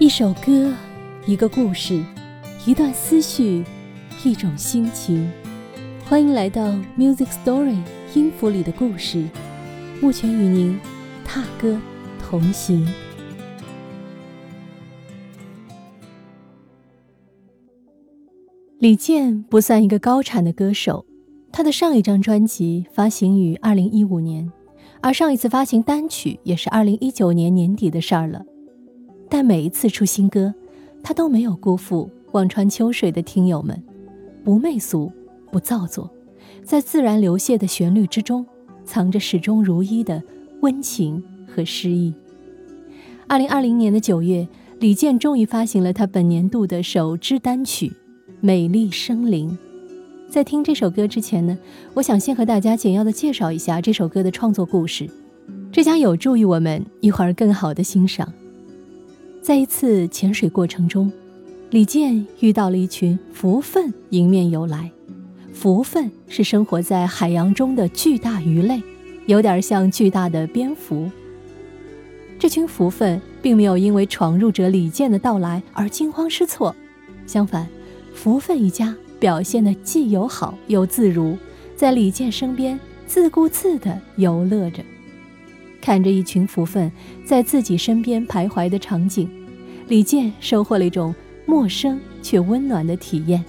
一首歌，一个故事，一段思绪，一种心情。欢迎来到 Music Story 音符里的故事，目前与您踏歌同行。李健不算一个高产的歌手，他的上一张专辑发行于二零一五年，而上一次发行单曲也是二零一九年年底的事儿了。但每一次出新歌，他都没有辜负望穿秋水的听友们，不媚俗，不造作，在自然流泻的旋律之中，藏着始终如一的温情和诗意。二零二零年的九月，李健终于发行了他本年度的首支单曲。美丽生灵，在听这首歌之前呢，我想先和大家简要的介绍一下这首歌的创作故事，这将有助于我们一会儿更好的欣赏。在一次潜水过程中，李健遇到了一群蝠粪迎面游来。蝠粪是生活在海洋中的巨大鱼类，有点像巨大的蝙蝠。这群蝠粪并没有因为闯入者李健的到来而惊慌失措，相反。福分一家表现得既友好又自如，在李健身边自顾自地游乐着，看着一群福分在自己身边徘徊的场景，李健收获了一种陌生却温暖的体验，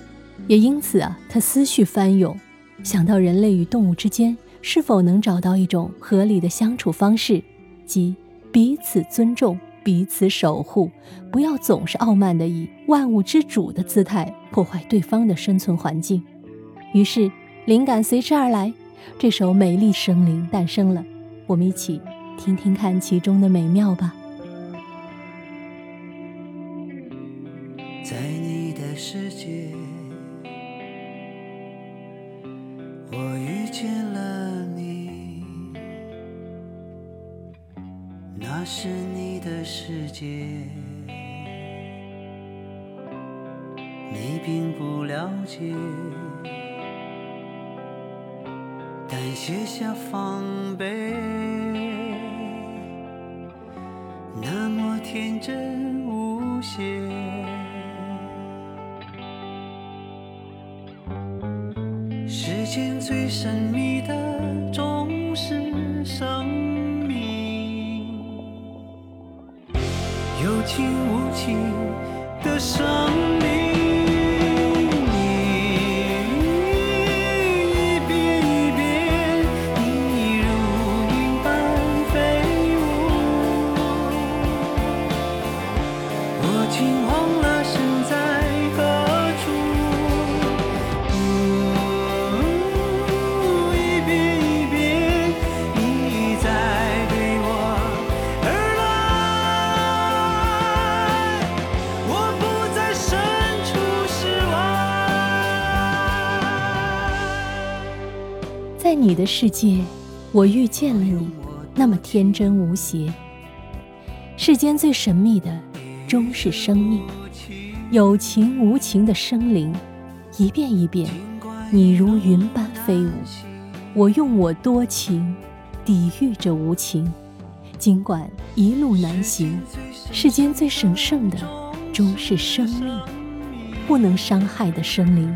也因此啊，他思绪翻涌，想到人类与动物之间是否能找到一种合理的相处方式，即彼此尊重。彼此守护，不要总是傲慢地以万物之主的姿态破坏对方的生存环境。于是，灵感随之而来，这首《美丽生灵》诞生了。我们一起听听看其中的美妙吧。在你的世界，我遇见了你，那是你。的世界，你并不了解，但卸下防备，天真无邪。世间最神秘的，总是生命。有情无情的生在你的世界，我遇见了你，那么天真无邪。世间最神秘的，终是生命，有情无情的生灵，一遍一遍，你如云般飞舞，我用我多情抵御着无情。尽管一路难行，世间最神圣的，终是生命，不能伤害的生灵。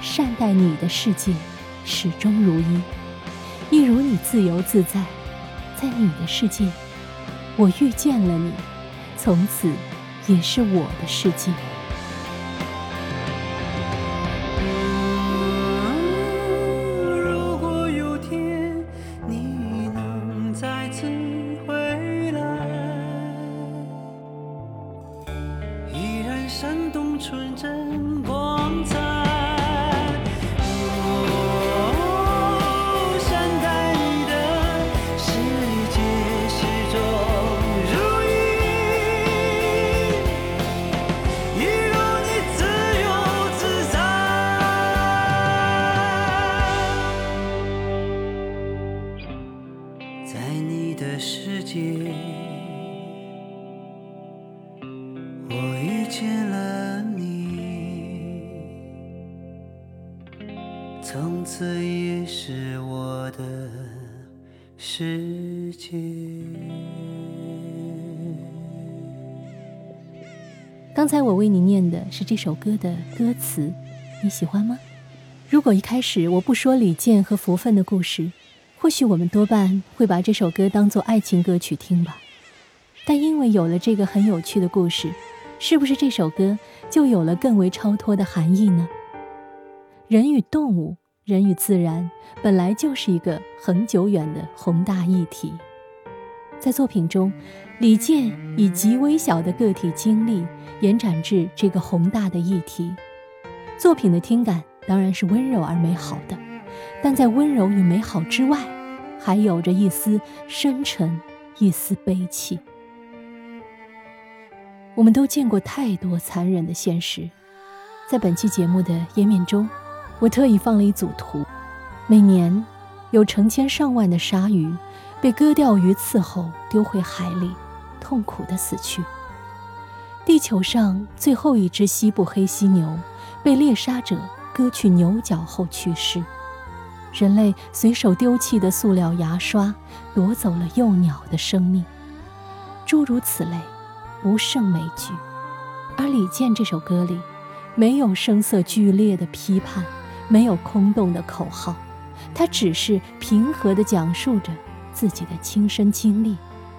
善待你的世界始终如一，一如你自由自在，在你的世界，我遇见了你，从此也是我的世界。从此也是我的世界。刚才我为你念的是这首歌的歌词，你喜欢吗？如果一开始我不说李健和福分的故事，或许我们多半会把这首歌当做爱情歌曲听吧。但因为有了这个很有趣的故事，是不是这首歌就有了更为超脱的含义呢？人与动物，人与自然，本来就是一个很久远的宏大议题。在作品中，李健以极微小的个体经历延展至这个宏大的议题。作品的听感当然是温柔而美好的，但在温柔与美好之外，还有着一丝深沉，一丝悲戚。我们都见过太多残忍的现实，在本期节目的页面中，我特意放了一组图。每年，有成千上万的鲨鱼被割掉鱼刺后丢回海里，痛苦地死去。地球上最后一只西部黑犀牛被猎杀者割去牛角后去世。人类随手丢弃的塑料牙刷夺走了幼鸟的生命。诸如此类，不胜枚举。而李健这首歌里，没有声色剧烈的批判，没有空洞的口号，他只是平和地讲述着自己的亲身经历，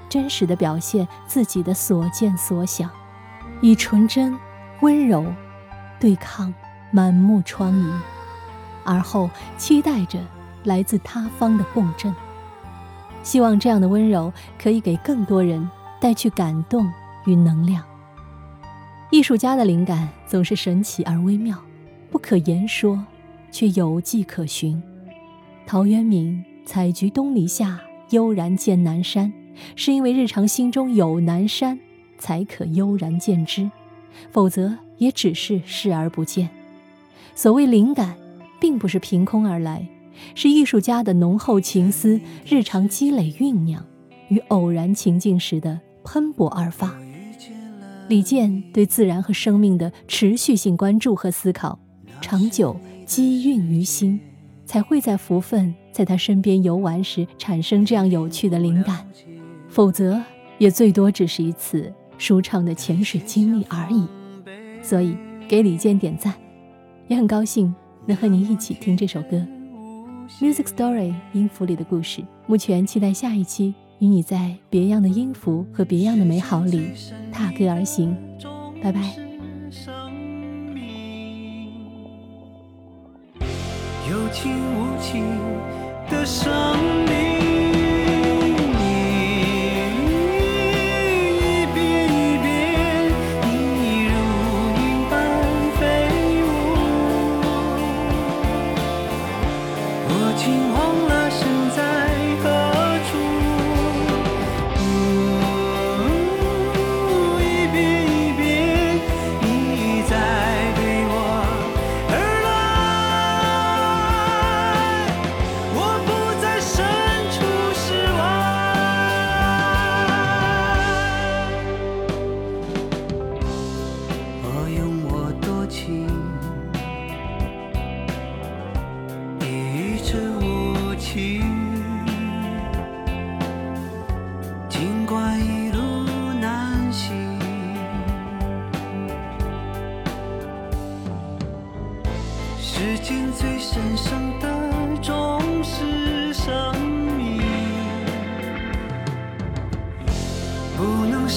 真实地表现自己的所见所想，以纯真、温柔对抗满目疮痍，而后期待着来自他方的共振。希望这样的温柔可以给更多人带去感动与能量。艺术家的灵感总是神奇而微妙，不可言说，却有迹可循。陶渊明“采菊东篱下，悠然见南山”，是因为日常心中有南山，才可悠然见之，否则也只是视而不见。所谓灵感，并不是凭空而来，是艺术家的浓厚情思，日常积累酝酿，与偶然情境时的喷薄而发。李健对自然和生命的持续性关注和思考，长久积蕴于心，才会在福分在他身边游玩时产生这样有趣的灵感。否则，也最多只是一次舒畅的潜水经历而已。所以，给李健点赞，也很高兴能和你一起听这首歌《Music Story》音符里的故事。目前期待下一期。与你在别样的音符和别样的美好里踏歌而行，拜拜。有情无情的生命。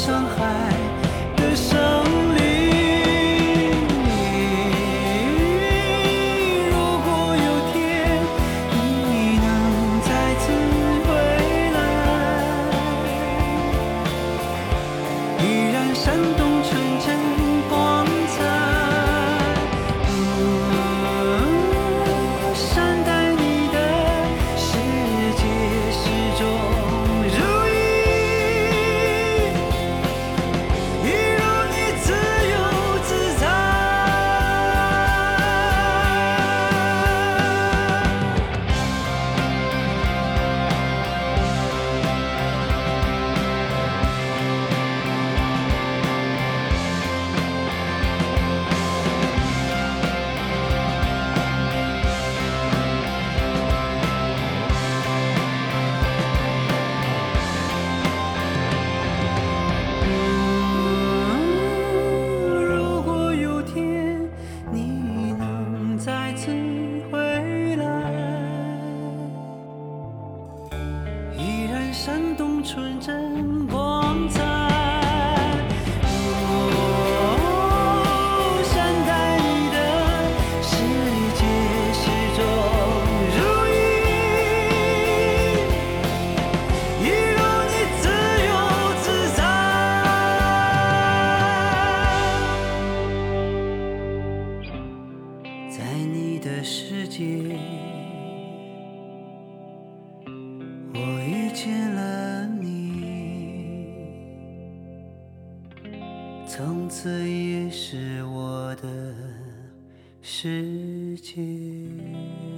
伤害是我的世界。